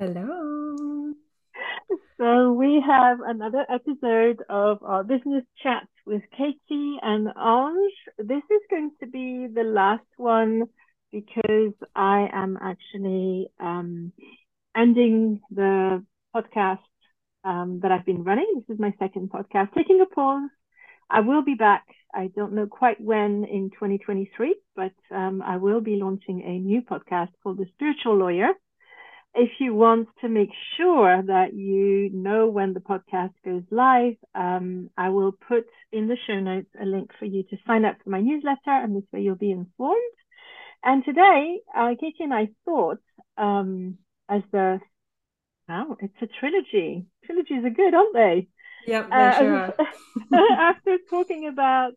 Hello. So we have another episode of our business chat with Katie and Ange. This is going to be the last one because I am actually um, ending the podcast um, that I've been running. This is my second podcast, taking a pause. I will be back. I don't know quite when in 2023, but um, I will be launching a new podcast called The Spiritual Lawyer if you want to make sure that you know when the podcast goes live, um, I will put in the show notes a link for you to sign up for my newsletter, and this way you'll be informed. And today, uh, Katie and I thought, um, as the wow, it's a trilogy. Trilogies are good, aren't they? Yep, they uh, sure after talking about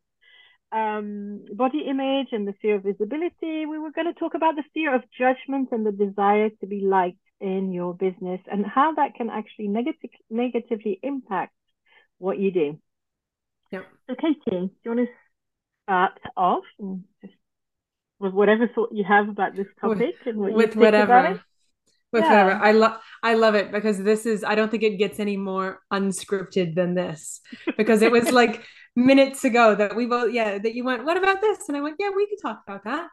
um, body image and the fear of visibility, we were going to talk about the fear of judgment and the desire to be liked in your business and how that can actually negative, negatively impact what you do. Yep. So, Katie, do you want to start off with whatever thought you have about this topic with, and what with whatever with yeah. whatever i love i love it because this is i don't think it gets any more unscripted than this because it was like minutes ago that we both yeah that you went what about this and i went yeah we could talk about that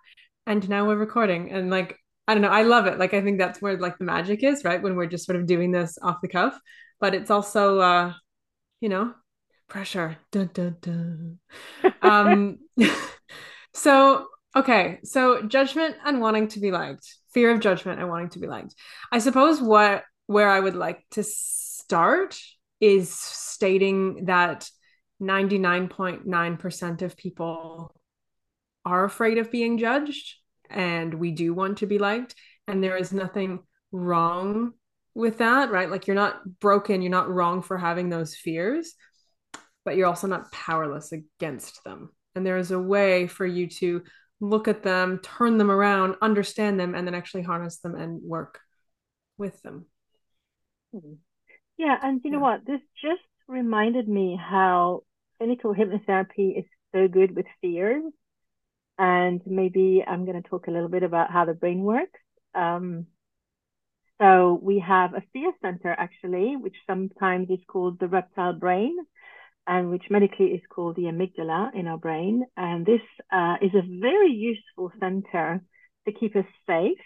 and now we're recording and like i don't know i love it. Like i think that's where like the magic is right? When we're just sort of doing this off the cuff. But it's also uh you know pressure. Dun, dun, dun. um so okay. So judgment and wanting to be liked. Fear of judgment and wanting to be liked. I suppose what where i would like to start is stating that 99.9% of people are afraid of being judged and we do want to be liked and there is nothing wrong with that right? Like you're not broken you're not wrong for having those fears but you're also not powerless against them. And there is a way for you to look at them turn them around understand them and then actually harness them and work with them. Hmm. Yeah and you know what? This just reminded me how clinical hypnotherapy is so good with fears. And maybe I'm going to talk a little bit about how the brain works. Um, so we have a fear center actually, which sometimes is called the reptile brain and which medically is called the amygdala in our brain. And this uh, is a very useful center to keep us safe.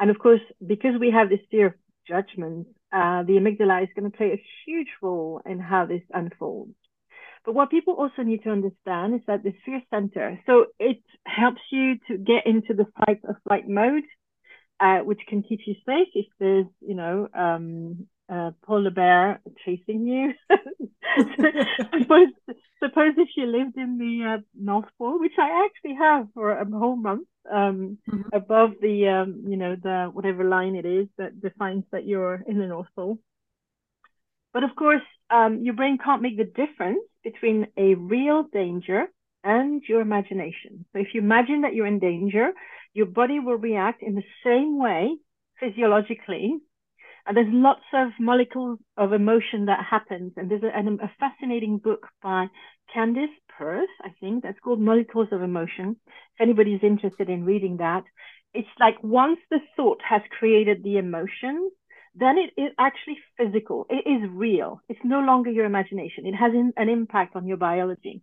And of course, because we have this fear of judgment, uh, the amygdala is going to play a huge role in how this unfolds. But what people also need to understand is that the fear center, so it helps you to get into the fight or flight mode, uh, which can keep you safe if there's, you know, um, a polar bear chasing you. suppose, suppose if you lived in the uh, North Pole, which I actually have for a whole month, um, mm-hmm. above the, um, you know, the whatever line it is that defines that you're in the North Pole. But of course, um, your brain can't make the difference between a real danger and your imagination. So if you imagine that you're in danger, your body will react in the same way physiologically. And there's lots of molecules of emotion that happens. And there's a, a fascinating book by Candace Pert, I think, that's called Molecules of Emotion. If anybody's interested in reading that, it's like once the thought has created the emotion, then it is actually physical. It is real. It's no longer your imagination. It has an impact on your biology.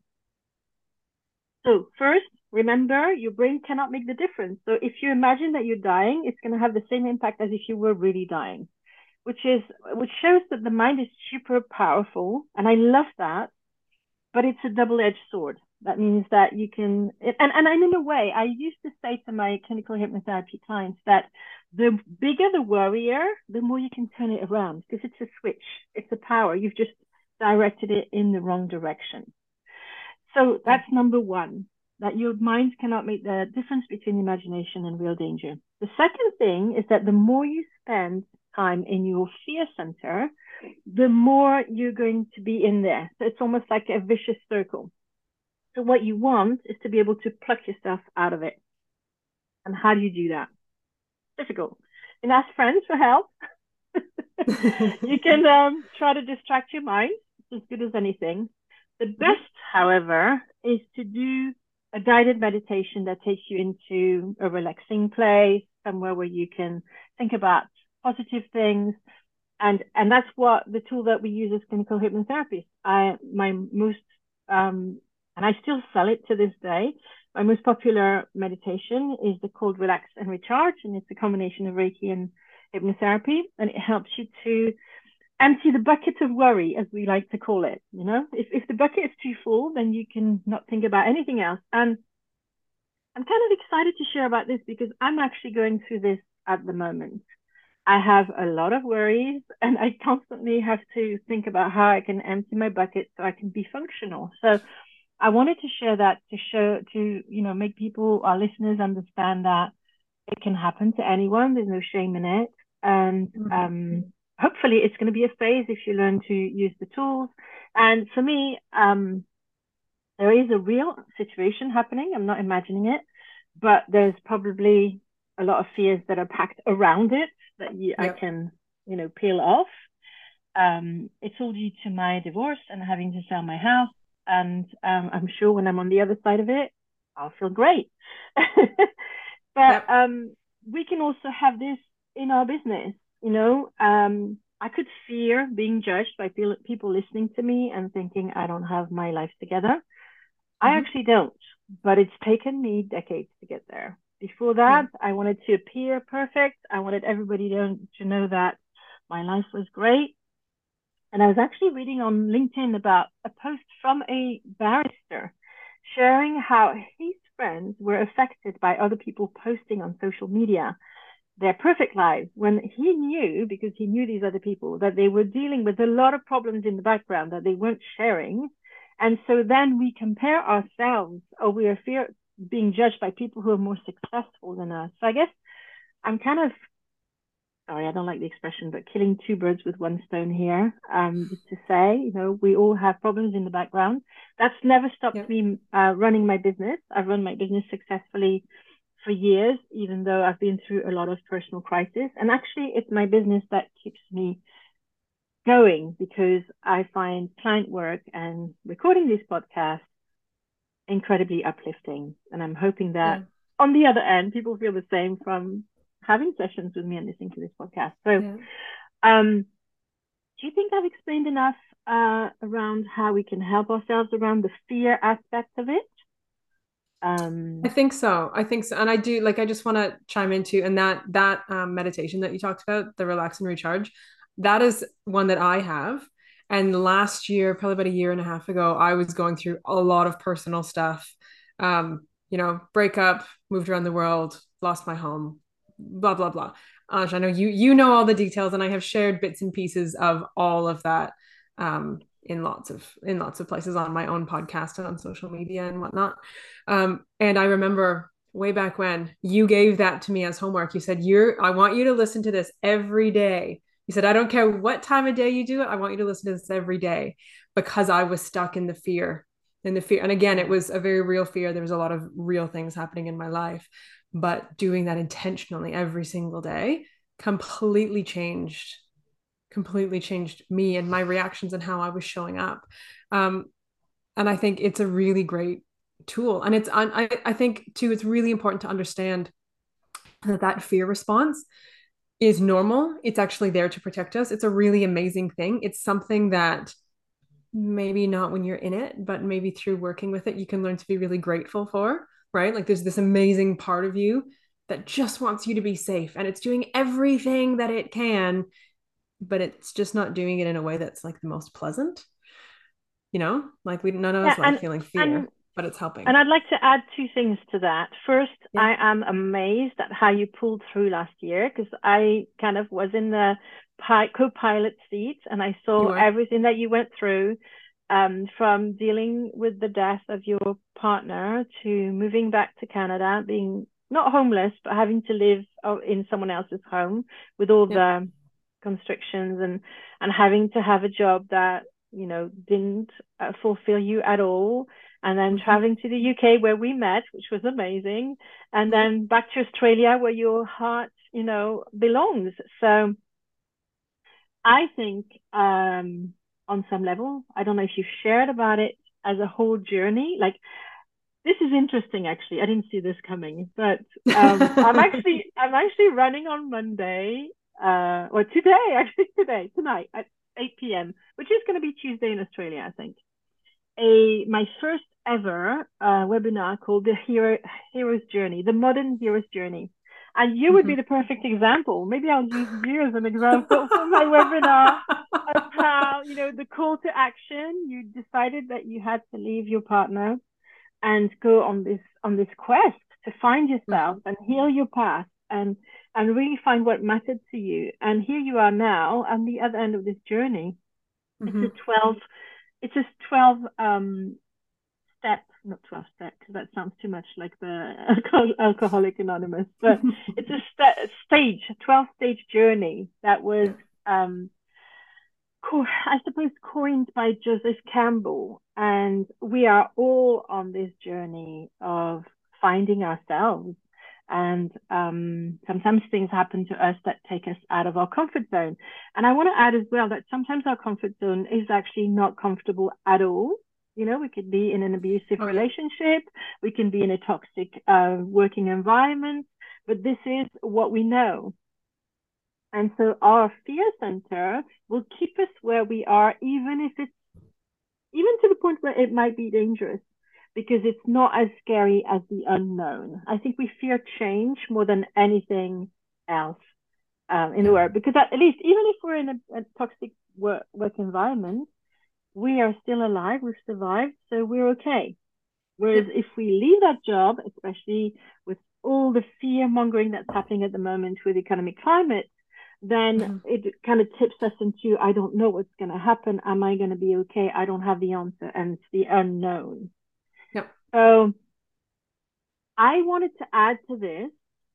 So first, remember your brain cannot make the difference. So if you imagine that you're dying, it's going to have the same impact as if you were really dying, which is which shows that the mind is super powerful, and I love that. But it's a double-edged sword. That means that you can, and, and, and in a way, I used to say to my clinical hypnotherapy clients that the bigger the worrier the more you can turn it around because it's a switch, it's a power. You've just directed it in the wrong direction. So that's number one. that your mind cannot make the difference between imagination and real danger. The second thing is that the more you spend time in your fear center, the more you're going to be in there. So it's almost like a vicious circle. So what you want is to be able to pluck yourself out of it. And how do you do that? Difficult. And ask friends for help. you can um, try to distract your mind. It's as good as anything. The mm-hmm. best, however, is to do a guided meditation that takes you into a relaxing place, somewhere where you can think about positive things. And, and that's what the tool that we use as clinical hypnotherapists. I, my most, um, and I still sell it to this day. My most popular meditation is the called Relax and Recharge, and it's a combination of Reiki and hypnotherapy, and it helps you to empty the bucket of worry, as we like to call it. You know, if, if the bucket is too full, then you can not think about anything else. And I'm kind of excited to share about this because I'm actually going through this at the moment. I have a lot of worries and I constantly have to think about how I can empty my bucket so I can be functional. So I wanted to share that to show to, you know, make people, our listeners understand that it can happen to anyone. There's no shame in it. And mm-hmm. um, hopefully it's going to be a phase if you learn to use the tools. And for me, um, there is a real situation happening. I'm not imagining it, but there's probably a lot of fears that are packed around it that you, yep. I can, you know, peel off. Um, it's all due to my divorce and having to sell my house. And um, I'm sure when I'm on the other side of it, I'll feel great. but um, we can also have this in our business you know, um, I could fear being judged by people listening to me and thinking I don't have my life together. Mm-hmm. I actually don't, but it's taken me decades to get there. Before that, mm-hmm. I wanted to appear perfect. I wanted everybody to, to know that my life was great. And I was actually reading on LinkedIn about a post from a barrister sharing how his friends were affected by other people posting on social media their perfect lives when he knew, because he knew these other people, that they were dealing with a lot of problems in the background that they weren't sharing. And so then we compare ourselves or we are fear being judged by people who are more successful than us. So I guess I'm kind of sorry, I don't like the expression, but killing two birds with one stone here. Um, to say, you know, we all have problems in the background. That's never stopped yep. me uh, running my business. I've run my business successfully for years, even though I've been through a lot of personal crisis. And actually, it's my business that keeps me going because I find client work and recording this podcast incredibly uplifting. And I'm hoping that yeah. on the other end, people feel the same from having sessions with me and listening to this podcast. So, yeah. um, do you think I've explained enough uh, around how we can help ourselves around the fear aspect of it? um i think so i think so and i do like i just want to chime into and that that um, meditation that you talked about the relax and recharge that is one that i have and last year probably about a year and a half ago i was going through a lot of personal stuff um you know breakup moved around the world lost my home blah blah blah Ange, i know you you know all the details and i have shared bits and pieces of all of that um in lots of in lots of places on my own podcast and on social media and whatnot. Um, and I remember way back when you gave that to me as homework. You said, "You're I want you to listen to this every day." You said, "I don't care what time of day you do it. I want you to listen to this every day," because I was stuck in the fear, in the fear. And again, it was a very real fear. There was a lot of real things happening in my life, but doing that intentionally every single day completely changed completely changed me and my reactions and how I was showing up. Um, and I think it's a really great tool. And it's, I, I think too, it's really important to understand that that fear response is normal. It's actually there to protect us. It's a really amazing thing. It's something that maybe not when you're in it, but maybe through working with it, you can learn to be really grateful for, right? Like there's this amazing part of you that just wants you to be safe and it's doing everything that it can but it's just not doing it in a way that's like the most pleasant. You know, like we none of us yeah, like and, feeling fear, and, but it's helping. And I'd like to add two things to that. First, yeah. I am amazed at how you pulled through last year because I kind of was in the co-pilot seat and I saw everything that you went through. Um, from dealing with the death of your partner to moving back to Canada, being not homeless, but having to live in someone else's home with all yeah. the constrictions and and having to have a job that you know didn't uh, fulfill you at all and then mm-hmm. traveling to the UK where we met which was amazing and mm-hmm. then back to Australia where your heart you know belongs so I think um on some level. I don't know if you've shared about it as a whole journey. Like this is interesting actually. I didn't see this coming but um, i'm actually i'm actually running on monday uh or today actually today tonight at 8 p.m which is going to be tuesday in australia i think. A my first ever uh, webinar called the hero hero's journey the modern hero's journey and you would mm-hmm. be the perfect example maybe i'll use you as an example for my webinar of how you know the call to action you decided that you had to leave your partner and go on this on this quest to find yourself mm-hmm. and heal your past and and really find what mattered to you and here you are now on the other end of this journey mm-hmm. it's a 12 it's a 12 um step not 12 step because that sounds too much like the alcoholic anonymous but it's a st- stage 12 stage journey that was um I suppose coined by Joseph Campbell. And we are all on this journey of finding ourselves. And um, sometimes things happen to us that take us out of our comfort zone. And I want to add as well that sometimes our comfort zone is actually not comfortable at all. You know, we could be in an abusive relationship, we can be in a toxic uh, working environment, but this is what we know. And so our fear center will keep us where we are, even if it's even to the point where it might be dangerous, because it's not as scary as the unknown. I think we fear change more than anything else um, in the world, because at least even if we're in a, a toxic work, work environment, we are still alive, we've survived, so we're okay. Whereas if we leave that job, especially with all the fear mongering that's happening at the moment with the economic climate, then mm-hmm. it kind of tips us into I don't know what's going to happen. Am I going to be okay? I don't have the answer, and it's the unknown. Yep. So I wanted to add to this.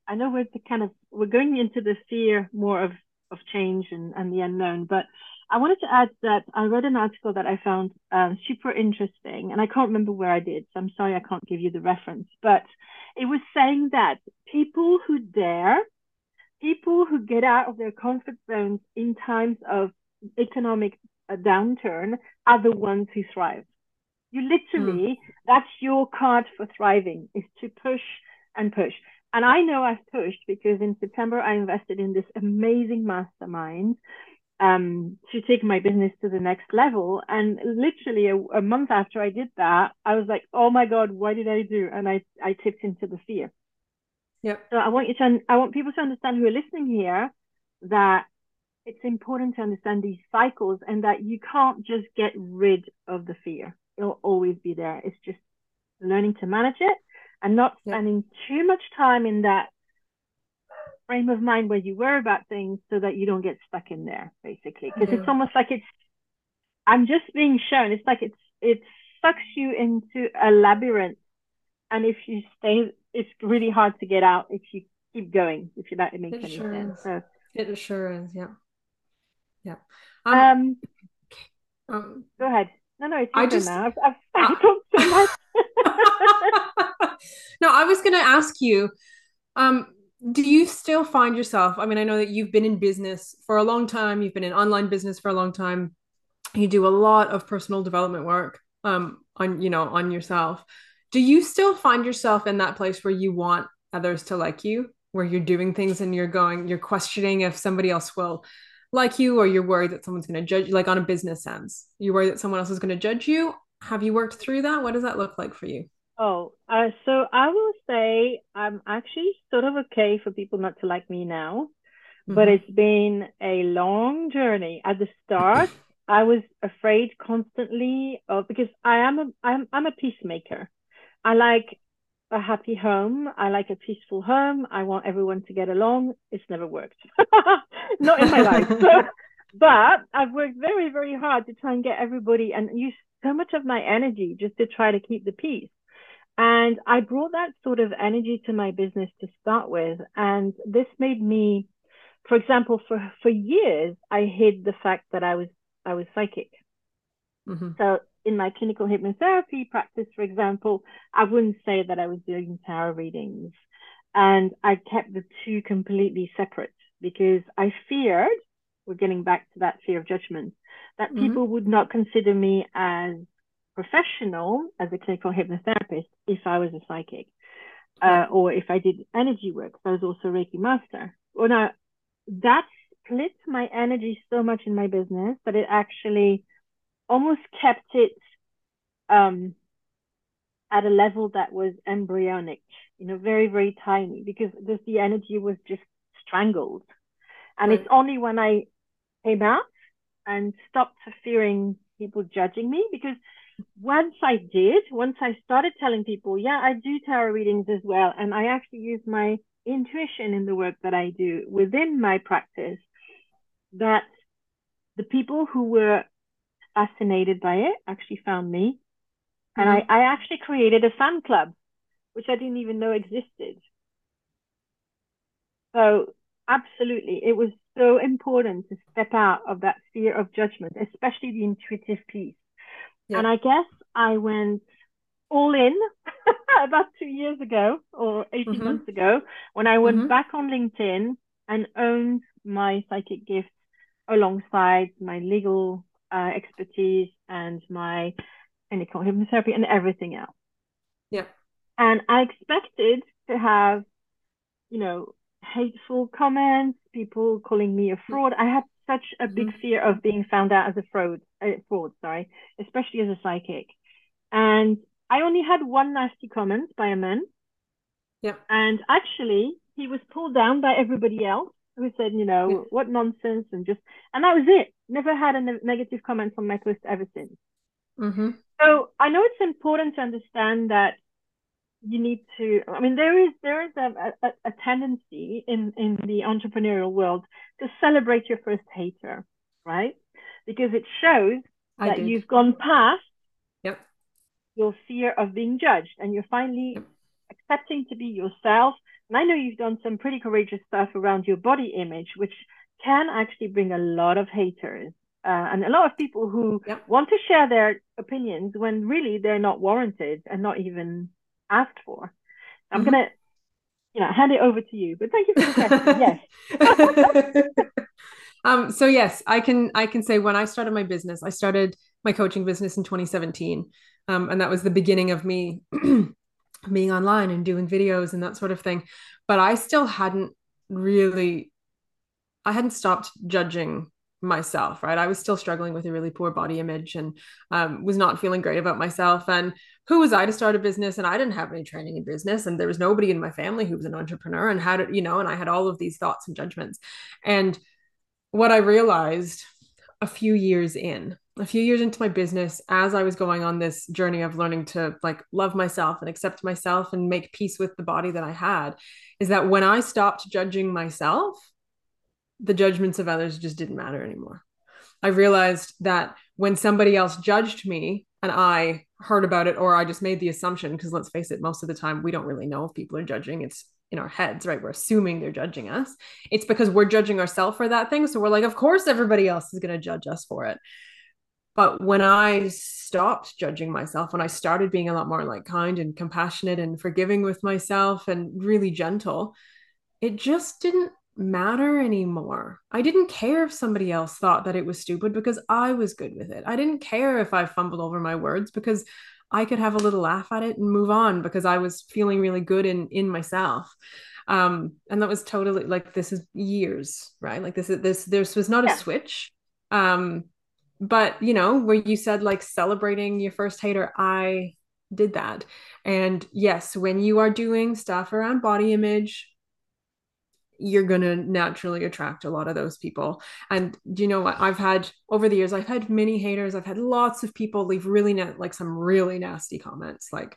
I know we're kind of we're going into the fear more of of change and, and the unknown, but I wanted to add that I read an article that I found um, super interesting, and I can't remember where I did, so I'm sorry I can't give you the reference, but it was saying that people who dare people who get out of their comfort zones in times of economic uh, downturn are the ones who thrive. You literally, mm. that's your card for thriving is to push and push. And I know I've pushed because in September I invested in this amazing mastermind um, to take my business to the next level. And literally a, a month after I did that, I was like, oh my God, what did I do? And I, I tipped into the fear. Yeah. So I want you to, I want people to understand who are listening here that it's important to understand these cycles and that you can't just get rid of the fear. It'll always be there. It's just learning to manage it and not spending yeah. too much time in that frame of mind where you worry about things so that you don't get stuck in there, basically. Because yeah. it's almost like it's, I'm just being shown, it's like it's, it sucks you into a labyrinth. And if you stay it's really hard to get out if you keep going. If you that it makes it any sure sense. So, it sure is. Yeah. Yeah. Um. um, um go ahead. No, no, it's I just now. I've, I've, I've talked so much. no, I was going to ask you. Um, do you still find yourself? I mean, I know that you've been in business for a long time. You've been in online business for a long time. You do a lot of personal development work um, on you know on yourself do you still find yourself in that place where you want others to like you where you're doing things and you're going you're questioning if somebody else will like you or you're worried that someone's going to judge you like on a business sense you're worried that someone else is going to judge you have you worked through that what does that look like for you oh uh, so i will say i'm actually sort of okay for people not to like me now mm-hmm. but it's been a long journey at the start i was afraid constantly of because i am a i'm, I'm a peacemaker I like a happy home. I like a peaceful home. I want everyone to get along. It's never worked. Not in my life. So, but I've worked very, very hard to try and get everybody and use so much of my energy just to try to keep the peace. And I brought that sort of energy to my business to start with. And this made me, for example, for, for years, I hid the fact that I was, I was psychic. Mm-hmm. So in my clinical hypnotherapy practice, for example, I wouldn't say that I was doing tarot readings. And I kept the two completely separate because I feared, we're getting back to that fear of judgment, that mm-hmm. people would not consider me as professional as a clinical hypnotherapist if I was a psychic. Uh, or if I did energy work, I was also Reiki master. Well, now that split my energy so much in my business that it actually almost kept it um, at a level that was embryonic, you know, very, very tiny because this, the energy was just strangled. And right. it's only when I came out and stopped fearing people judging me because once I did, once I started telling people, yeah, I do tarot readings as well, and I actually use my intuition in the work that I do within my practice, that the people who were fascinated by it actually found me. And mm-hmm. I, I actually created a fan club, which I didn't even know existed. So, absolutely, it was so important to step out of that fear of judgment, especially the intuitive piece. Yeah. And I guess I went all in about two years ago or 18 mm-hmm. months ago when I went mm-hmm. back on LinkedIn and owned my psychic gifts alongside my legal uh, expertise and my clinical hypnotherapy and everything else. Yeah. And I expected to have, you know, hateful comments, people calling me a fraud. I had such a big mm-hmm. fear of being found out as a fraud, a fraud, sorry, especially as a psychic. And I only had one nasty comment by a man. Yeah. And actually, he was pulled down by everybody else who said, you know, yeah. what nonsense, and just, and that was it. Never had a ne- negative comment on my post ever since. Mm-hmm. So I know it's important to understand that you need to. I mean, there is there is a, a, a tendency in in the entrepreneurial world to celebrate your first hater, right? Because it shows I that did. you've gone past yep. your fear of being judged, and you're finally yep. accepting to be yourself and I know you've done some pretty courageous stuff around your body image, which can actually bring a lot of haters uh, and a lot of people who yep. want to share their opinions when really they're not warranted and not even asked for. I'm mm-hmm. gonna, you know, hand it over to you. But thank you for the question. yes. um. So yes, I can. I can say when I started my business, I started my coaching business in 2017, um, and that was the beginning of me being online and doing videos and that sort of thing. But I still hadn't really, I hadn't stopped judging myself, right? I was still struggling with a really poor body image and um, was not feeling great about myself. And who was I to start a business? And I didn't have any training in business. And there was nobody in my family who was an entrepreneur and had it, you know, and I had all of these thoughts and judgments. And what I realized a few years in a few years into my business as i was going on this journey of learning to like love myself and accept myself and make peace with the body that i had is that when i stopped judging myself the judgments of others just didn't matter anymore i realized that when somebody else judged me and i heard about it or i just made the assumption because let's face it most of the time we don't really know if people are judging it's in our heads, right? We're assuming they're judging us. It's because we're judging ourselves for that thing. So we're like, of course, everybody else is going to judge us for it. But when I stopped judging myself, when I started being a lot more like kind and compassionate and forgiving with myself and really gentle, it just didn't matter anymore. I didn't care if somebody else thought that it was stupid because I was good with it. I didn't care if I fumbled over my words because I could have a little laugh at it and move on because I was feeling really good in in myself. Um, and that was totally like this is years, right? Like this is this this was not yeah. a switch. Um, but you know where you said like celebrating your first hater i did that and yes when you are doing stuff around body image you're going to naturally attract a lot of those people. And do you know what? I've had over the years i've had many haters. I've had lots of people leave really na- like some really nasty comments like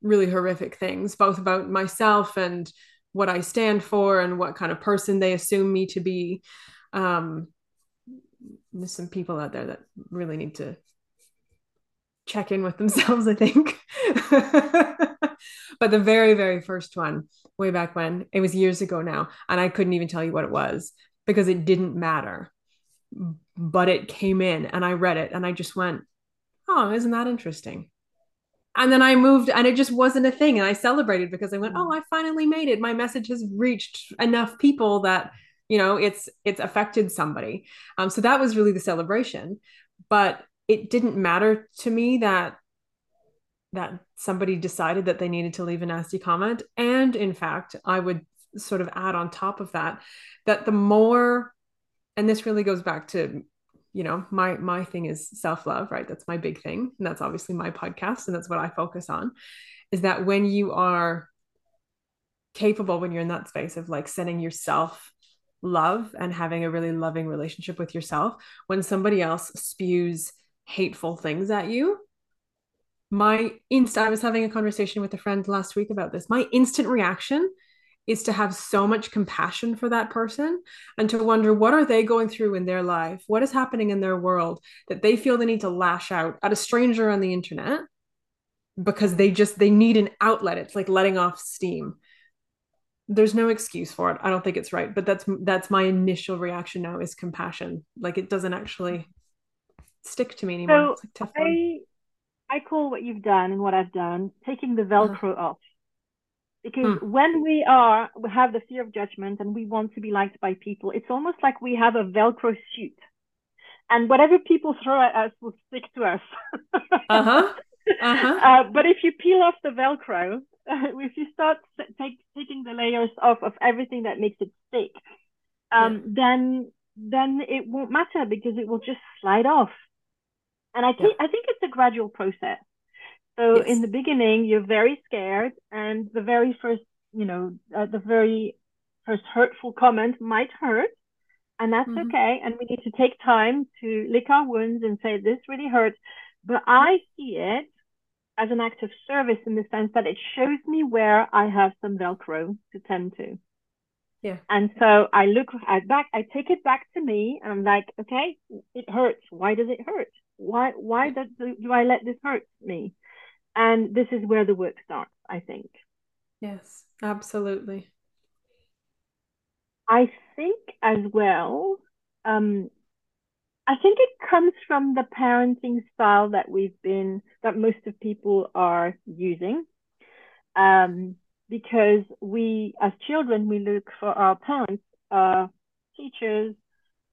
really horrific things both about myself and what i stand for and what kind of person they assume me to be. Um there's some people out there that really need to check in with themselves, I think. but the very, very first one, way back when, it was years ago now, and I couldn't even tell you what it was because it didn't matter. But it came in and I read it and I just went, oh, isn't that interesting? And then I moved and it just wasn't a thing. And I celebrated because I went, oh, I finally made it. My message has reached enough people that, you know, it's it's affected somebody. Um, so that was really the celebration. But it didn't matter to me that that somebody decided that they needed to leave a nasty comment. And in fact, I would sort of add on top of that that the more and this really goes back to you know my my thing is self-love right that's my big thing and that's obviously my podcast and that's what i focus on is that when you are capable when you're in that space of like sending yourself love and having a really loving relationship with yourself when somebody else spews hateful things at you my inst i was having a conversation with a friend last week about this. My instant reaction is to have so much compassion for that person and to wonder what are they going through in their life? What is happening in their world that they feel the need to lash out at a stranger on the internet because they just they need an outlet. It's like letting off steam. There's no excuse for it. I don't think it's right but that's that's my initial reaction now is compassion. Like it doesn't actually stick to me anymore. So like I, I call what you've done and what i've done taking the velcro uh-huh. off because mm. when we are we have the fear of judgment and we want to be liked by people it's almost like we have a velcro suit and whatever people throw at us will stick to us uh-huh. Uh-huh. Uh, but if you peel off the velcro if you start take, taking the layers off of everything that makes it stick um, yeah. then then it won't matter because it will just slide off and i think yeah. i think it's a gradual process so yes. in the beginning, you're very scared, and the very first, you know, uh, the very first hurtful comment might hurt, and that's mm-hmm. okay. And we need to take time to lick our wounds and say, "This really hurts," but I see it as an act of service in the sense that it shows me where I have some Velcro to tend to. Yeah. And so I look at back, I take it back to me, and I'm like, okay, it hurts. Why does it hurt? Why why does do I let this hurt me? And this is where the work starts, I think. Yes, absolutely. I think as well, um, I think it comes from the parenting style that we've been, that most of people are using. Um, because we, as children, we look for our parents, uh, teachers,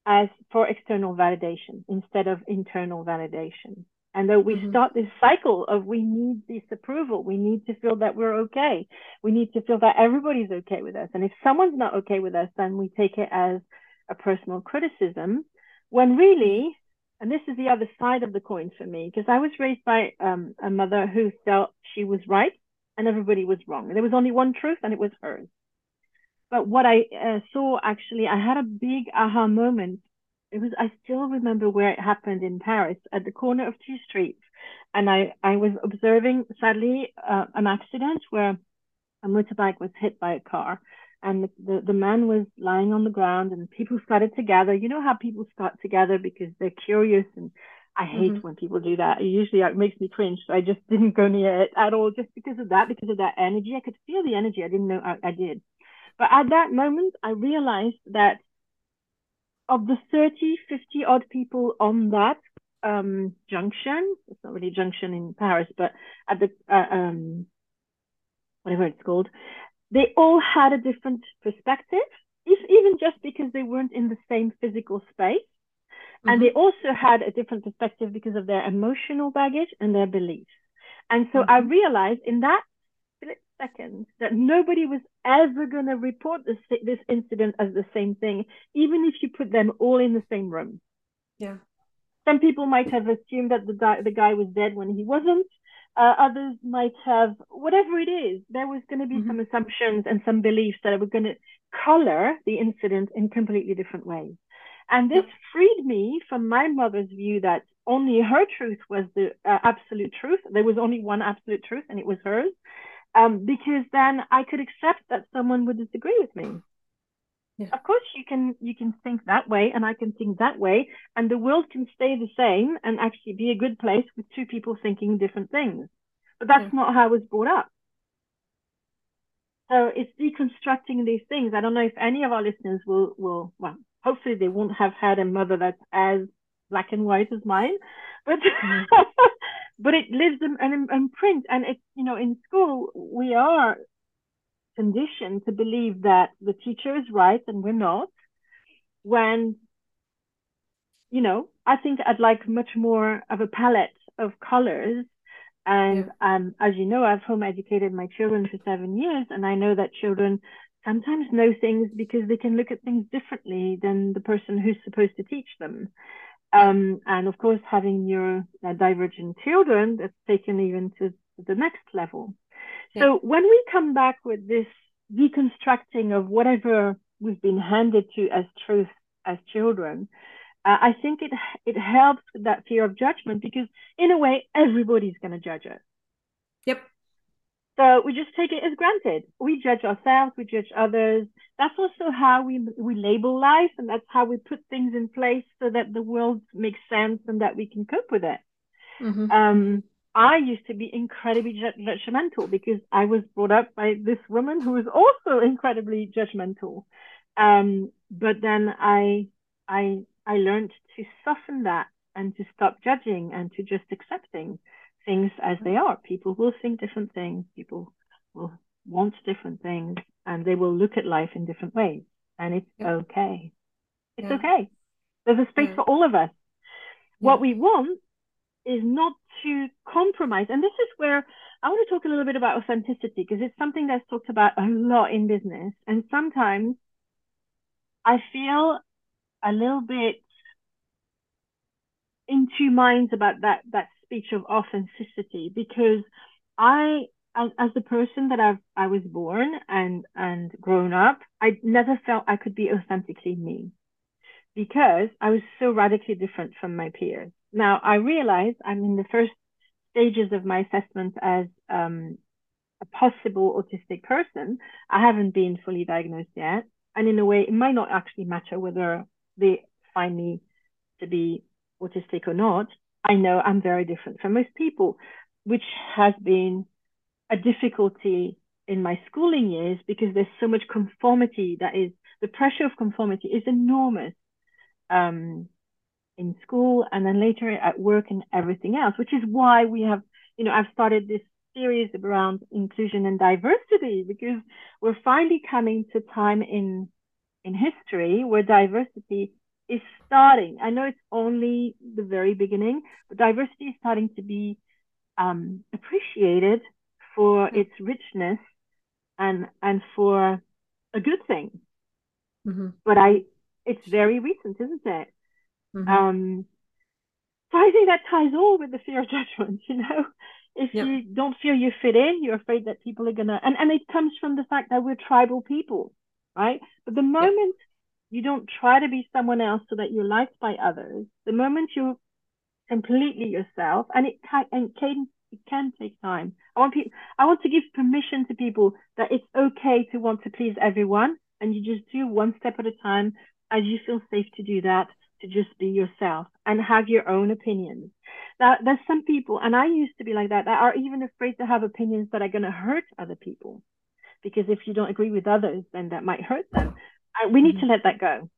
as for external validation instead of internal validation. And that we mm-hmm. start this cycle of we need this approval. We need to feel that we're okay. We need to feel that everybody's okay with us. And if someone's not okay with us, then we take it as a personal criticism. When really, and this is the other side of the coin for me, because I was raised by um, a mother who felt she was right and everybody was wrong. There was only one truth and it was hers. But what I uh, saw actually, I had a big aha moment it was I still remember where it happened in Paris at the corner of two streets, and I I was observing sadly uh, an accident where a motorbike was hit by a car, and the, the, the man was lying on the ground, and people started to gather. You know how people start together because they're curious, and I hate mm-hmm. when people do that. It usually it makes me cringe, so I just didn't go near it at all, just because of that, because of that energy. I could feel the energy. I didn't know I, I did, but at that moment, I realized that of the 30, 50 odd people on that um, junction, it's not really junction in Paris, but at the, uh, um, whatever it's called, they all had a different perspective, if, even just because they weren't in the same physical space. Mm-hmm. And they also had a different perspective because of their emotional baggage and their beliefs. And so mm-hmm. I realized in that seconds that nobody was ever going to report this this incident as the same thing, even if you put them all in the same room. Yeah. Some people might have assumed that the guy the guy was dead when he wasn't. Uh, others might have whatever it is. There was going to be mm-hmm. some assumptions and some beliefs that were going to color the incident in completely different ways. And this freed me from my mother's view that only her truth was the uh, absolute truth. There was only one absolute truth, and it was hers um, because then I could accept that someone would disagree with me. Yeah. Of course, you can you can think that way, and I can think that way, and the world can stay the same and actually be a good place with two people thinking different things. But that's yeah. not how I was brought up. So it's deconstructing these things. I don't know if any of our listeners will will well, hopefully they won't have had a mother that's as black and white as mine, but mm-hmm. but it lives in an imprint, and it's you know in school we are conditioned to believe that the teacher is right and we're not. When you know i think i'd like much more of a palette of colors. And yeah. um, as you know i've home educated my children for seven years and i know that children sometimes know things because they can look at things differently than the person who's supposed to teach them um, and of course having your uh, children that's taken even to the next level so when we come back with this deconstructing of whatever we've been handed to as truth as children, uh, I think it it helps with that fear of judgment because in a way everybody's going to judge us. Yep. So we just take it as granted. We judge ourselves, we judge others. That's also how we we label life, and that's how we put things in place so that the world makes sense and that we can cope with it. Mm-hmm. Um, I used to be incredibly judgmental because I was brought up by this woman who was also incredibly judgmental. Um, but then I, I, I learned to soften that and to stop judging and to just accepting things as they are. People will think different things. People will want different things, and they will look at life in different ways. And it's yeah. okay. It's yeah. okay. There's a space yeah. for all of us. What we want is not to compromise. And this is where I want to talk a little bit about authenticity because it's something that's talked about a lot in business. And sometimes I feel a little bit in two minds about that that speech of authenticity because I as, the person that I've I was born and and grown up, I never felt I could be authentically me because I was so radically different from my peers. Now, I realize I'm in the first stages of my assessment as um, a possible autistic person. I haven't been fully diagnosed yet. And in a way, it might not actually matter whether they find me to be autistic or not. I know I'm very different from most people, which has been a difficulty in my schooling years because there's so much conformity that is the pressure of conformity is enormous. Um, in school and then later at work and everything else, which is why we have, you know, I've started this series around inclusion and diversity because we're finally coming to time in in history where diversity is starting. I know it's only the very beginning, but diversity is starting to be um, appreciated for mm-hmm. its richness and and for a good thing. Mm-hmm. But I, it's very recent, isn't it? Mm-hmm. Um, so I think that ties all with the fear of judgment, you know. If yep. you don't feel you fit in, you're afraid that people are gonna and, and it comes from the fact that we're tribal people, right? But the moment yep. You don't try to be someone else so that you're liked by others, the moment you're completely yourself, and it can and can it can take time. I want people I want to give permission to people that it's okay to want to please everyone and you just do one step at a time as you feel safe to do that to just be yourself and have your own opinions. Now, there's some people, and I used to be like that, that are even afraid to have opinions that are going to hurt other people. Because if you don't agree with others, then that might hurt them. We need mm-hmm. to let that go.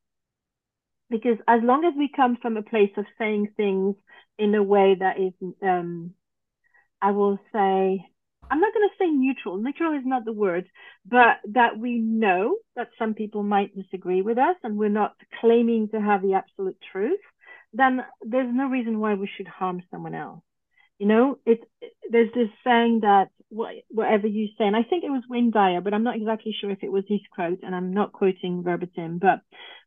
Because as long as we come from a place of saying things in a way that is, um, I will say, I'm not going to say neutral. Neutral is not the word, but that we know that some people might disagree with us and we're not claiming to have the absolute truth, then there's no reason why we should harm someone else. You know, it, there's this saying that whatever you say, and I think it was Wayne Dyer, but I'm not exactly sure if it was his quote, and I'm not quoting verbatim, but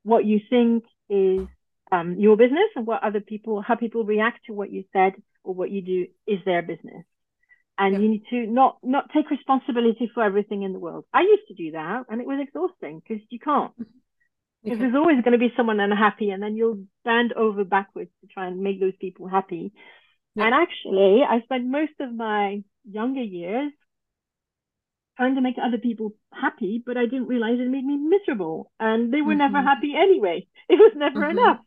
what you think is um, your business and what other people, how people react to what you said or what you do is their business and yep. you need to not not take responsibility for everything in the world. I used to do that, and it was exhausting because you can't. Because there's always going to be someone unhappy, and then you'll bend over backwards to try and make those people happy. Yep. And actually, I spent most of my younger years trying to make other people happy, but I didn't realize it made me miserable. And they were mm-hmm. never happy anyway. It was never mm-hmm. enough.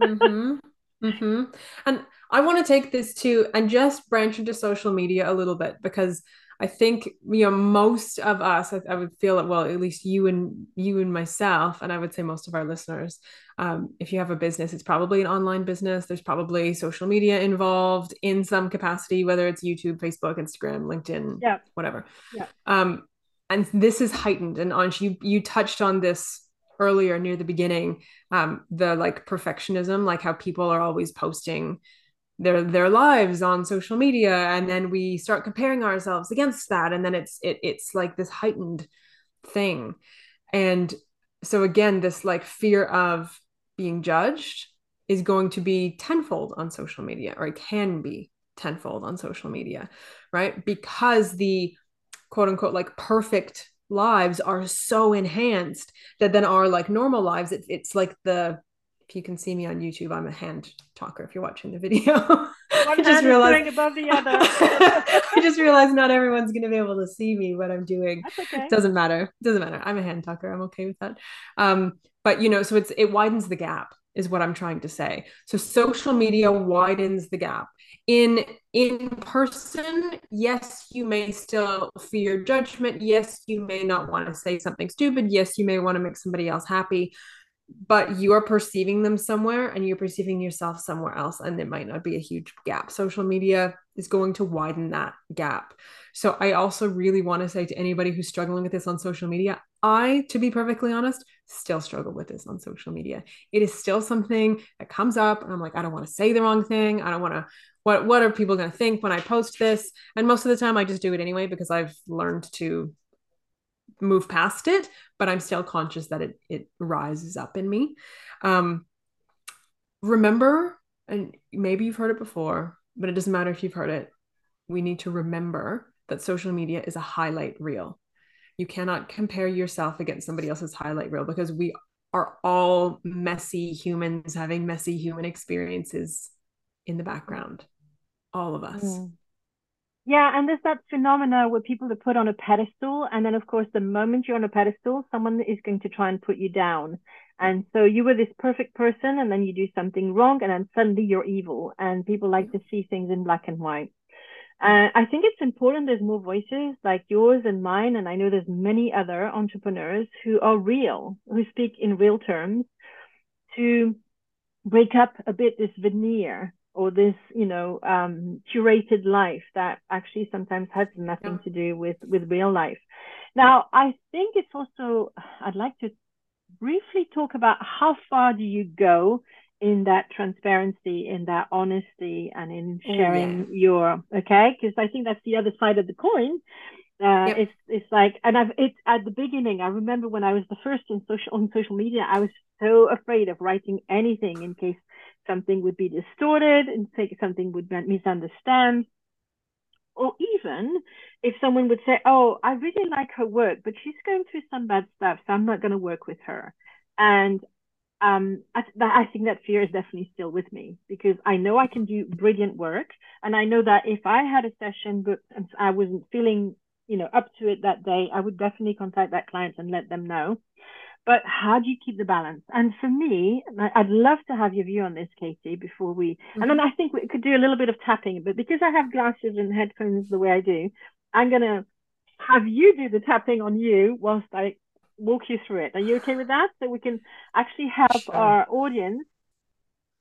mm-hmm. Mm-hmm. And I want to take this too and just branch into social media a little bit because I think you know most of us, I, I, would feel it well, at least you and you and myself, and I would say most of our listeners. Um, if you have a business, it's probably an online business. There's probably social media involved in some capacity, whether it's YouTube, Facebook, Instagram, LinkedIn, yeah. whatever. Yeah. Um, and this is heightened. And Ange, you you touched on this earlier near the beginning. Um, the like perfectionism, like how people are always posting their their lives on social media and then we start comparing ourselves against that and then it's it, it's like this heightened thing. And so again this like fear of being judged is going to be tenfold on social media or it can be tenfold on social media right? Because the quote unquote like perfect lives are so enhanced that then our like normal lives it's, it's like the if you can see me on YouTube, I'm a hand talker. If you're watching the video, I just realized above the other. I just realized not everyone's going to be able to see me what I'm doing. Okay. Doesn't matter. Doesn't matter. I'm a hand talker. I'm okay with that. Um, but you know, so it's it widens the gap is what I'm trying to say. So social media widens the gap. In in person, yes, you may still fear judgment. Yes, you may not want to say something stupid. Yes, you may want to make somebody else happy but you are perceiving them somewhere and you're perceiving yourself somewhere else and it might not be a huge gap. Social media is going to widen that gap. So i also really want to say to anybody who's struggling with this on social media i to be perfectly honest still struggle with this on social media. It is still something that comes up and i'm like i don't want to say the wrong thing. I don't want to what what are people going to think when i post this? And most of the time i just do it anyway because i've learned to move past it, but I'm still conscious that it it rises up in me. Um, remember, and maybe you've heard it before, but it doesn't matter if you've heard it. We need to remember that social media is a highlight reel. You cannot compare yourself against somebody else's highlight reel because we are all messy humans having messy human experiences in the background. All of us. Mm. Yeah, and there's that phenomena where people are put on a pedestal, and then of course, the moment you're on a pedestal, someone is going to try and put you down. And so you were this perfect person, and then you do something wrong, and then suddenly you're evil. And people like to see things in black and white. Uh, I think it's important there's more voices like yours and mine, and I know there's many other entrepreneurs who are real, who speak in real terms, to break up a bit this veneer or this you know um, curated life that actually sometimes has nothing yeah. to do with with real life now i think it's also i'd like to briefly talk about how far do you go in that transparency in that honesty and in oh, sharing yeah. your okay because i think that's the other side of the coin uh, yep. it's it's like and i've it's at the beginning i remember when i was the first in social on social media i was so afraid of writing anything in case something would be distorted and something would misunderstand. Or even if someone would say, Oh, I really like her work, but she's going through some bad stuff, so I'm not going to work with her. And um, I, I think that fear is definitely still with me because I know I can do brilliant work. And I know that if I had a session but I wasn't feeling, you know, up to it that day, I would definitely contact that client and let them know but how do you keep the balance? And for me, I'd love to have your view on this, Katie, before we, mm-hmm. and then I think we could do a little bit of tapping, but because I have glasses and headphones the way I do, I'm going to have you do the tapping on you whilst I walk you through it. Are you okay with that? So we can actually help sure. our audience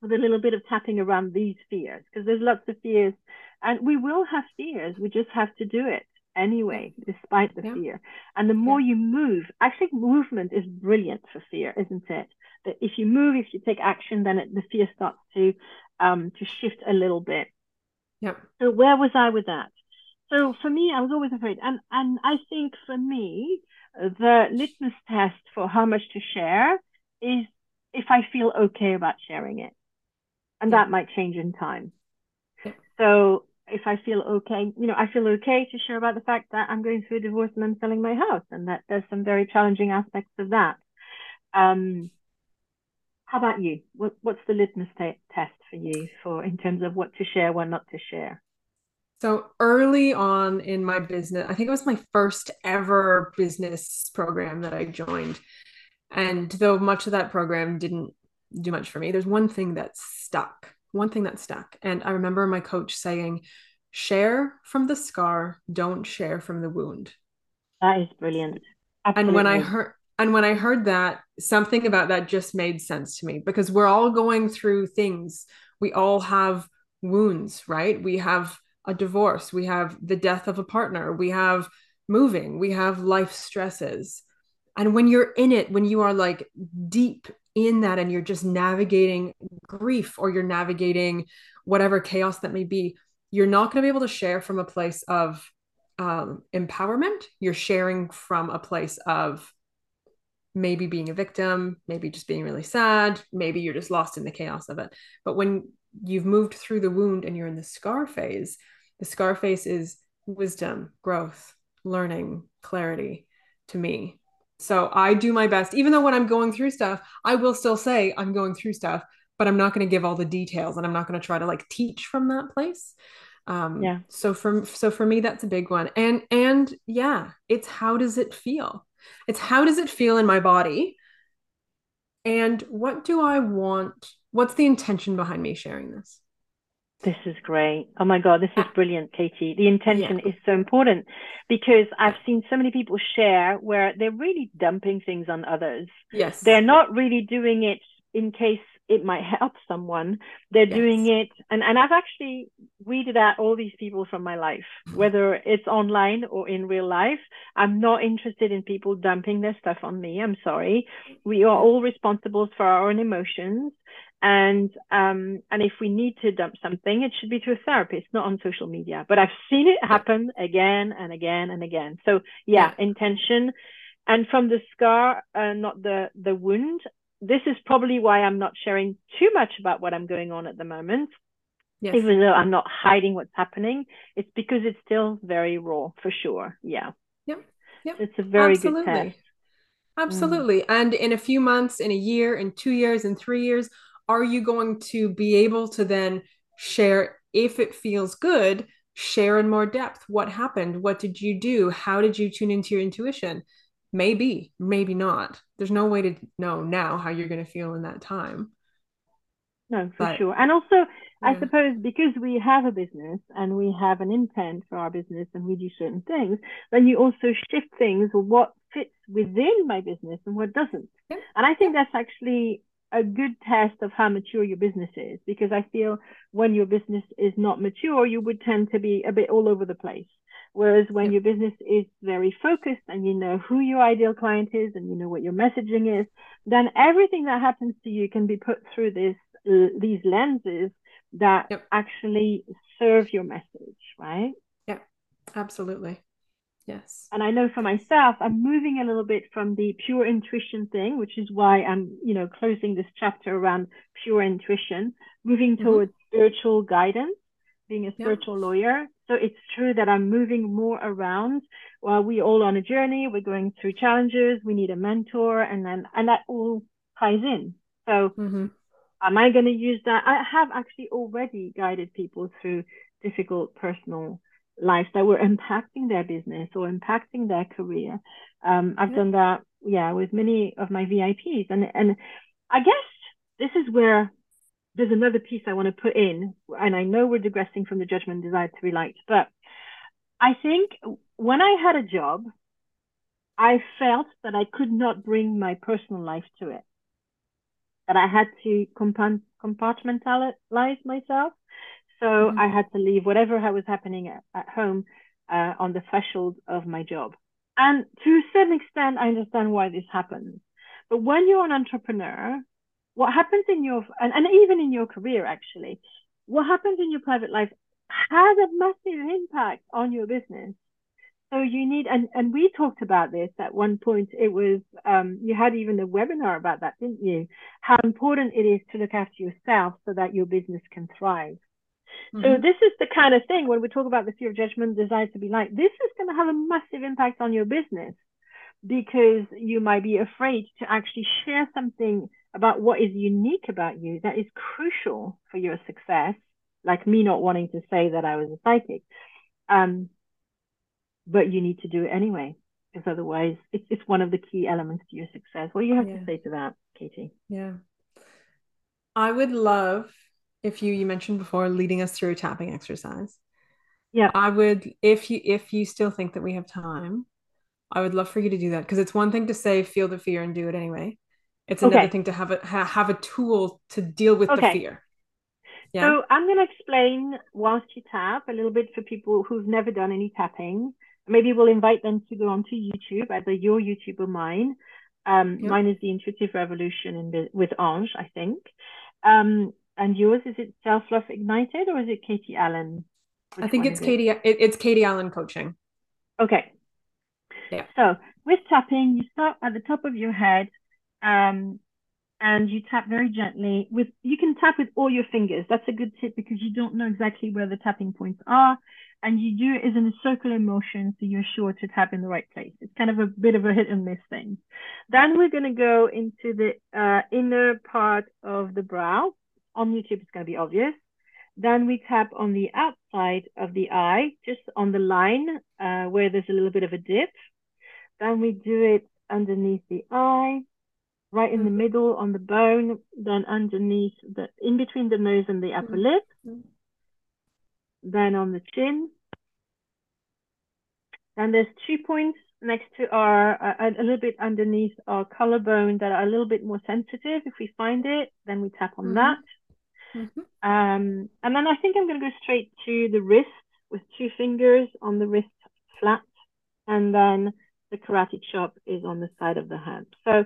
with a little bit of tapping around these fears, because there's lots of fears and we will have fears. We just have to do it anyway, despite the yeah. fear. And the more yeah. you move, actually, movement is brilliant for fear, isn't it? That if you move, if you take action, then it, the fear starts to um, to shift a little bit. Yeah. So where was I with that? So for me, I was always afraid, and and I think for me, the litmus test for how much to share is if I feel okay about sharing it, and yeah. that might change in time. So if I feel okay, you know, I feel okay to share about the fact that I'm going through a divorce and I'm selling my house, and that there's some very challenging aspects of that. Um, how about you? What, what's the litmus t- test for you for in terms of what to share, what not to share? So early on in my business, I think it was my first ever business program that I joined. And though much of that program didn't do much for me, there's one thing that stuck, one thing that stuck. And I remember my coach saying, share from the scar, don't share from the wound. That is brilliant. Absolutely. And when I heard and when I heard that, something about that just made sense to me because we're all going through things. We all have wounds, right? We have a divorce, we have the death of a partner, we have moving, we have life stresses. And when you're in it, when you are like deep in that and you're just navigating grief or you're navigating whatever chaos that may be, you're not going to be able to share from a place of um, empowerment. You're sharing from a place of maybe being a victim, maybe just being really sad, maybe you're just lost in the chaos of it. But when you've moved through the wound and you're in the scar phase, the scar phase is wisdom, growth, learning, clarity to me. So I do my best, even though when I'm going through stuff, I will still say I'm going through stuff, but I'm not going to give all the details and I'm not going to try to like teach from that place. Um, yeah. So for so for me, that's a big one. And and yeah, it's how does it feel? It's how does it feel in my body? And what do I want? What's the intention behind me sharing this? This is great. Oh my God, this is brilliant, Katie. The intention yeah. is so important because I've seen so many people share where they're really dumping things on others. Yes. They're not really doing it in case it might help someone. They're yes. doing it, and and I've actually weeded out all these people from my life, hmm. whether it's online or in real life. I'm not interested in people dumping their stuff on me. I'm sorry. We are all responsible for our own emotions, and um and if we need to dump something, it should be to a therapist, not on social media. But I've seen it happen again and again and again. So yeah, yeah. intention and from the scar uh, not the the wound this is probably why I'm not sharing too much about what I'm going on at the moment. Yes. Even though I'm not hiding what's happening, it's because it's still very raw for sure. Yeah. Yep. Yep. It's a very Absolutely. good test. Absolutely. Mm. And in a few months, in a year, in two years, in three years, are you going to be able to then share if it feels good, share in more depth what happened? What did you do? How did you tune into your intuition? maybe maybe not there's no way to know now how you're going to feel in that time no for but, sure and also yeah. i suppose because we have a business and we have an intent for our business and we do certain things then you also shift things what fits within my business and what doesn't yeah. and i think that's actually a good test of how mature your business is because i feel when your business is not mature you would tend to be a bit all over the place Whereas when yep. your business is very focused and you know who your ideal client is and you know what your messaging is, then everything that happens to you can be put through this uh, these lenses that yep. actually serve your message, right? Yeah, absolutely. Yes. And I know for myself, I'm moving a little bit from the pure intuition thing, which is why I'm, you know, closing this chapter around pure intuition, moving mm-hmm. towards spiritual guidance, being a spiritual lawyer so it's true that I'm moving more around. Well, we all on a journey. We're going through challenges. We need a mentor, and then and that all ties in. So, mm-hmm. am I going to use that? I have actually already guided people through difficult personal lives that were impacting their business or impacting their career. Um, I've yeah. done that, yeah, with many of my VIPs, and and I guess this is where there's another piece I want to put in, and I know we're digressing from the judgment desire to be liked, but I think when I had a job, I felt that I could not bring my personal life to it. That I had to compartmentalize myself. So mm-hmm. I had to leave whatever was happening at, at home uh, on the threshold of my job. And to a certain extent, I understand why this happens. But when you're an entrepreneur, what happens in your and, and even in your career actually what happens in your private life has a massive impact on your business so you need and and we talked about this at one point it was um, you had even a webinar about that didn't you how important it is to look after yourself so that your business can thrive mm-hmm. so this is the kind of thing when we talk about the fear of judgment desire to be like this is going to have a massive impact on your business because you might be afraid to actually share something about what is unique about you that is crucial for your success, like me not wanting to say that I was a psychic. Um, but you need to do it anyway, because otherwise it's, it's one of the key elements to your success. What do you have yeah. to say to that, Katie? Yeah. I would love if you you mentioned before leading us through a tapping exercise. Yeah. I would if you if you still think that we have time, I would love for you to do that because it's one thing to say feel the fear and do it anyway. It's another okay. thing to have a ha- have a tool to deal with okay. the fear. Yeah. So I'm going to explain whilst you tap a little bit for people who've never done any tapping. Maybe we'll invite them to go onto YouTube, either your YouTube or mine. Um, yep. Mine is the Intuitive Revolution in the, with Ange, I think. Um, and yours is it Self Love Ignited or is it Katie Allen? Which I think it's Katie. It? It, it's Katie Allen coaching. Okay. Yeah. So with tapping, you start at the top of your head, um, and you tap very gently. With you can tap with all your fingers. That's a good tip because you don't know exactly where the tapping points are, and you do it in a circular motion, so you're sure to tap in the right place. It's kind of a bit of a hit and miss thing. Then we're going to go into the uh, inner part of the brow. On YouTube, it's going to be obvious. Then we tap on the outside of the eye, just on the line uh, where there's a little bit of a dip. Then we do it underneath the eye, right in the mm-hmm. middle on the bone, then underneath the, in between the nose and the upper mm-hmm. lip. Then on the chin. Then there's two points next to our, uh, a little bit underneath our collarbone that are a little bit more sensitive. If we find it, then we tap on mm-hmm. that. Mm-hmm. Um, and then I think I'm going to go straight to the wrist with two fingers on the wrist flat. And then the karate chop is on the side of the hand. So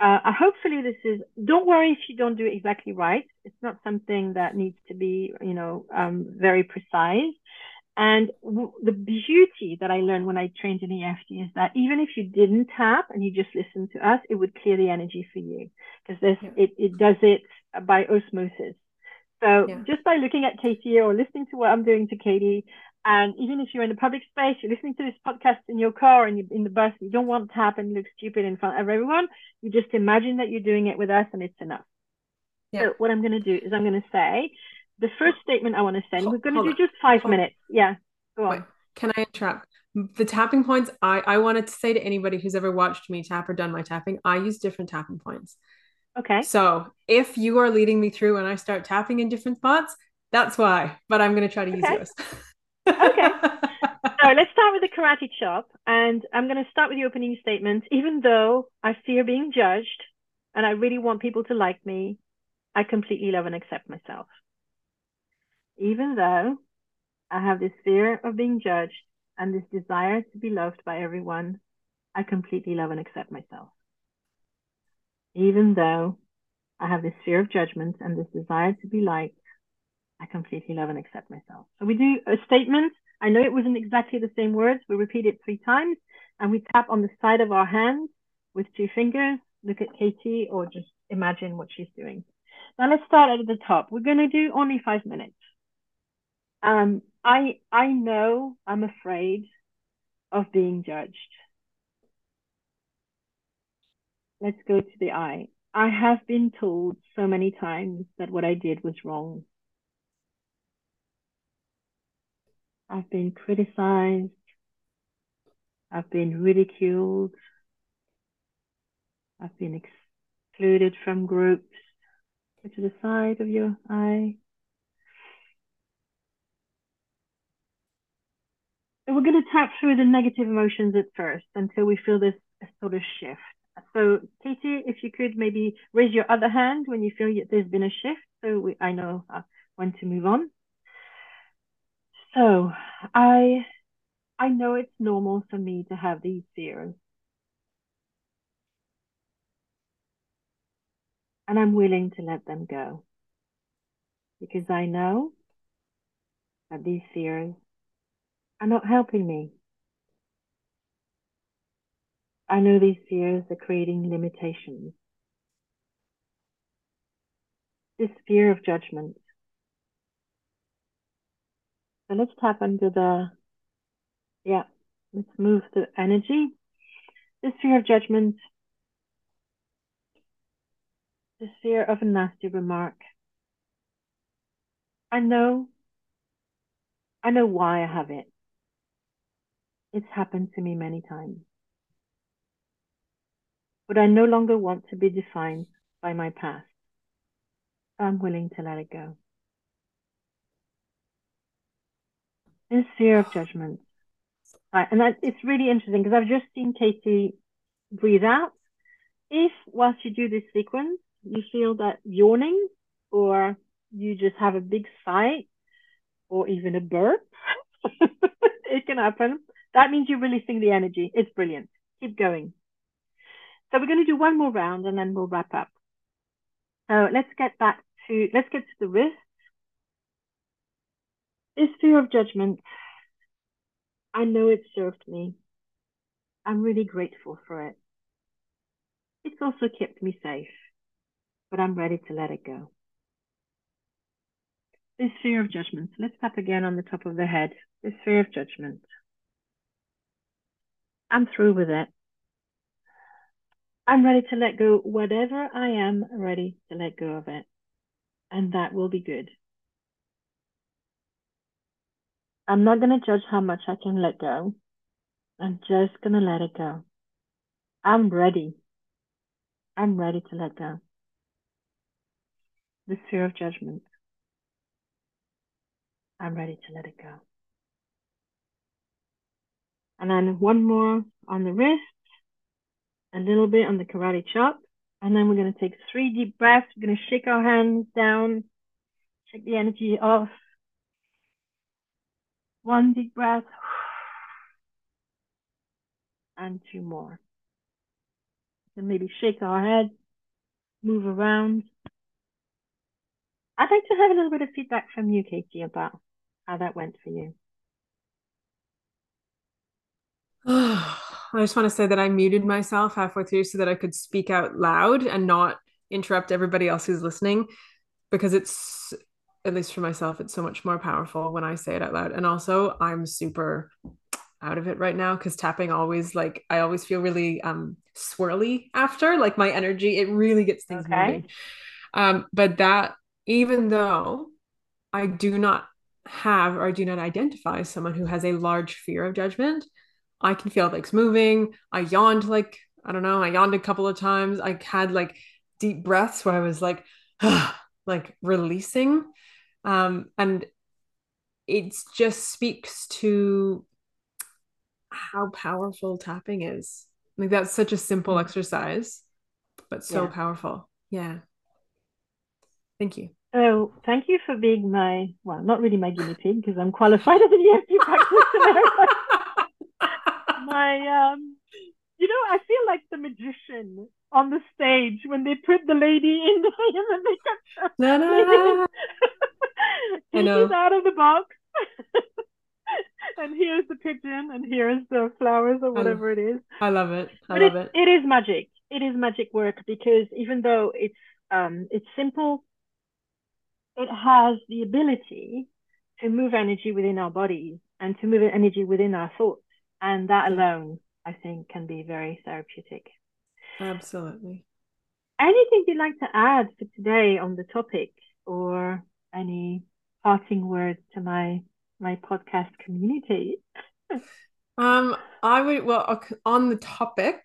uh, hopefully this is, don't worry if you don't do it exactly right. It's not something that needs to be, you know, um, very precise. And w- the beauty that I learned when I trained in EFT is that even if you didn't tap and you just listened to us, it would clear the energy for you because this yeah. it, it does it by osmosis. So yeah. just by looking at Katie or listening to what I'm doing to Katie, and even if you're in a public space, you're listening to this podcast in your car and you're in the bus, you don't want to tap and look stupid in front of everyone. You just imagine that you're doing it with us and it's enough. Yeah. So what I'm going to do is I'm going to say the first statement I want to send. We're going to do just five hold minutes. Yeah, go on. Wait, can I interrupt? The tapping points I, I wanted to say to anybody who's ever watched me tap or done my tapping, I use different tapping points. Okay. So if you are leading me through and I start tapping in different spots, that's why. But I'm going to try to use okay. yours. okay. So let's start with the karate chop. And I'm going to start with the opening statement. Even though I fear being judged and I really want people to like me, I completely love and accept myself even though I have this fear of being judged and this desire to be loved by everyone, I completely love and accept myself. Even though I have this fear of judgment and this desire to be liked, I completely love and accept myself. So we do a statement. I know it wasn't exactly the same words. We repeat it three times and we tap on the side of our hand with two fingers. Look at Katie or just imagine what she's doing. Now let's start at the top. We're going to do only five minutes. Um, I I know I'm afraid of being judged. Let's go to the eye. I have been told so many times that what I did was wrong. I've been criticized. I've been ridiculed. I've been excluded from groups. Go to the side of your eye. we're going to tap through the negative emotions at first until we feel this sort of shift. So, Katie, if you could maybe raise your other hand when you feel there's been a shift, so we, I know uh, when to move on. So, I I know it's normal for me to have these fears. And I'm willing to let them go. Because I know that these fears are not helping me. I know these fears are creating limitations. This fear of judgment. So let's tap under the, yeah, let's move the energy. This fear of judgment, this fear of a nasty remark. I know I know why I have it. It's happened to me many times. But I no longer want to be defined by my past. I'm willing to let it go. Is fear of judgment. Right, and that it's really interesting because I've just seen Katie breathe out. If whilst you do this sequence, you feel that yawning or you just have a big sigh or even a burp, it can happen. That means you're releasing the energy. It's brilliant. Keep going. So we're going to do one more round and then we'll wrap up. So let's get back to, let's get to the wrist. Is fear of judgment. I know it served me. I'm really grateful for it. It's also kept me safe, but I'm ready to let it go. This fear of judgment. Let's tap again on the top of the head. This fear of judgment. I'm through with it. I'm ready to let go whatever I am ready to let go of it. And that will be good. I'm not going to judge how much I can let go. I'm just going to let it go. I'm ready. I'm ready to let go. The fear of judgment. I'm ready to let it go. And then one more on the wrist, a little bit on the karate chop. And then we're going to take three deep breaths. We're going to shake our hands down, shake the energy off. One deep breath. And two more. And maybe shake our head, move around. I'd like to have a little bit of feedback from you, Katie, about how that went for you. I just want to say that I muted myself halfway through so that I could speak out loud and not interrupt everybody else who's listening because it's at least for myself, it's so much more powerful when I say it out loud. And also, I'm super out of it right now because tapping always like I always feel really um swirly after like my energy it really gets things okay. moving um but that even though I do not have or I do not identify as someone who has a large fear of judgment I can feel legs moving. I yawned like I don't know I yawned a couple of times. I had like deep breaths where I was like like releasing. Um, and it just speaks to how powerful tapping is. Like that's such a simple mm. exercise but so yeah. powerful. Yeah. Thank you. Oh thank you for being my well not really my guinea pig because i'm qualified as an EFT practitioner my um you know i feel like the magician on the stage when they put the lady in the in the makeup no, no, no. I know. out of the box. and here's the pigeon, and here's the flowers or whatever it is. I love it. I but love it, it. It is magic. It is magic work because even though it's um it's simple, it has the ability to move energy within our bodies and to move energy within our thoughts, and that alone, I think, can be very therapeutic. Absolutely. Anything you'd like to add for today on the topic, or any parting words to my my podcast community? um, I would well on the topic.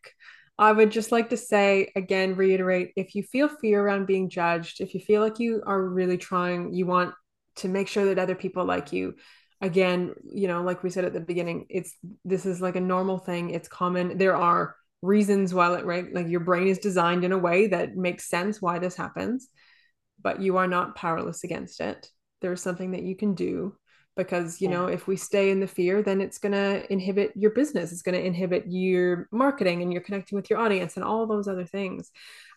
I would just like to say again, reiterate if you feel fear around being judged, if you feel like you are really trying, you want to make sure that other people like you, again, you know, like we said at the beginning, it's this is like a normal thing. It's common. There are reasons why it right like your brain is designed in a way that makes sense why this happens but you are not powerless against it there's something that you can do because you yeah. know if we stay in the fear then it's going to inhibit your business it's going to inhibit your marketing and you're connecting with your audience and all those other things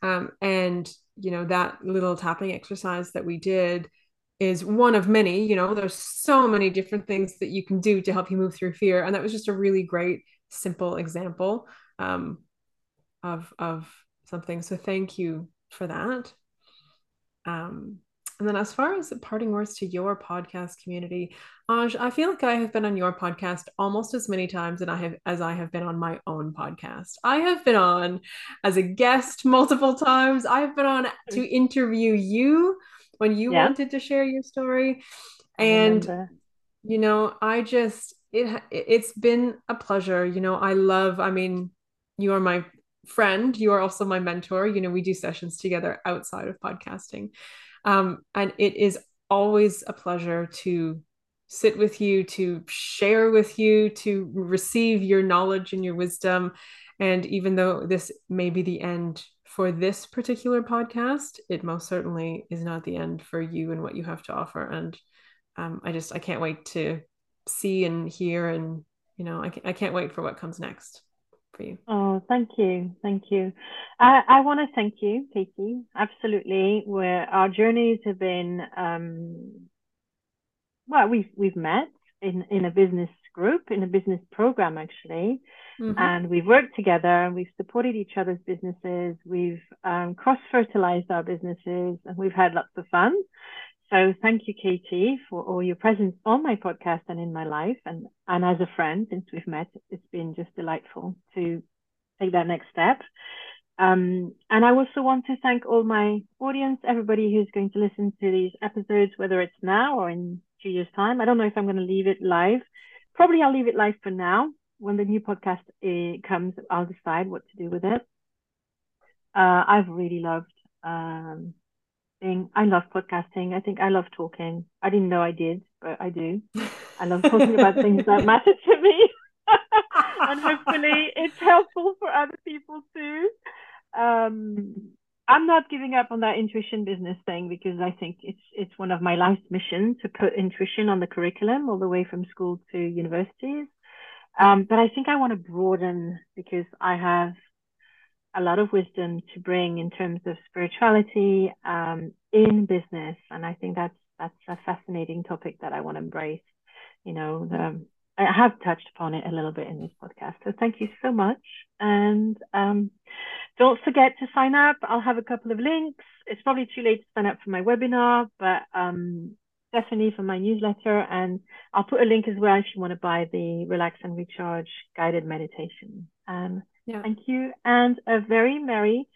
um, and you know that little tapping exercise that we did is one of many you know there's so many different things that you can do to help you move through fear and that was just a really great simple example um, of of something so thank you for that um, and then, as far as parting words to your podcast community, Ange, I feel like I have been on your podcast almost as many times and I have as I have been on my own podcast. I have been on as a guest multiple times. I have been on to interview you when you yeah. wanted to share your story, and You know, I just it it's been a pleasure. You know, I love. I mean, you are my friend. You are also my mentor. You know, we do sessions together outside of podcasting, um, and it is always a pleasure to sit with you, to share with you, to receive your knowledge and your wisdom. And even though this may be the end for this particular podcast, it most certainly is not the end for you and what you have to offer. And um, I just, I can't wait to see and hear and, you know, I, I can't wait for what comes next for you. Oh, thank you. Thank you. I, I want to thank you, Katie. Absolutely. Where our journeys have been, um, well, we've we've met in in a business group, in a business program actually, mm-hmm. and we've worked together and we've supported each other's businesses. We've um, cross fertilized our businesses and we've had lots of fun. So thank you, Katie, for all your presence on my podcast and in my life, and and as a friend since we've met, it's been just delightful to take that next step. Um, and I also want to thank all my audience, everybody who's going to listen to these episodes, whether it's now or in two years' time. I don't know if I'm going to leave it live. Probably I'll leave it live for now. When the new podcast uh, comes, I'll decide what to do with it. Uh, I've really loved um, being. I love podcasting. I think I love talking. I didn't know I did, but I do. I love talking about things that matter to me. and hopefully it's helpful for other people too. Um, I'm not giving up on that intuition business thing because I think it's it's one of my life's missions to put intuition on the curriculum all the way from school to universities. Um, but I think I want to broaden because I have a lot of wisdom to bring in terms of spirituality um, in business, and I think that's that's a fascinating topic that I want to embrace. You know, the, I have touched upon it a little bit in this podcast, so thank you so much, and um, don't forget to sign up. I'll have a couple of links. It's probably too late to sign up for my webinar, but definitely for my newsletter. And I'll put a link as well if you want to buy the Relax and Recharge guided meditation. Um, yeah. Thank you. And a very merry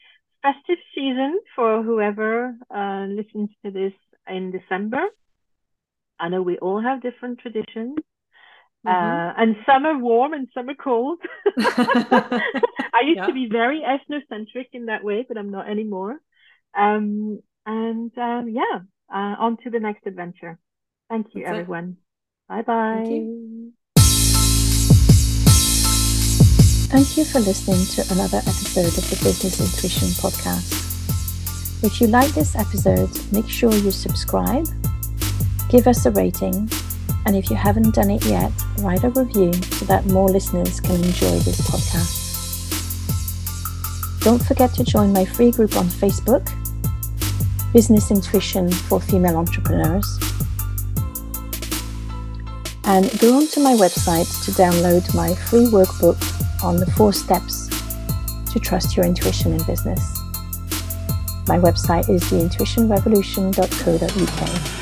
festive season for whoever uh, listens to this in December. I know we all have different traditions. Mm-hmm. Uh, and some are warm and some are cold. I used yeah. to be very ethnocentric in that way, but I'm not anymore. Um, and um, yeah, uh, on to the next adventure. Thank you, That's everyone. Bye bye. Thank you. Thank you for listening to another episode of the Business Intuition Podcast. If you like this episode, make sure you subscribe, give us a rating, and if you haven't done it yet, write a review so that more listeners can enjoy this podcast. Don't forget to join my free group on Facebook, Business Intuition for Female Entrepreneurs. And go onto my website to download my free workbook on the four steps to trust your intuition in business. My website is theintuitionrevolution.co.uk.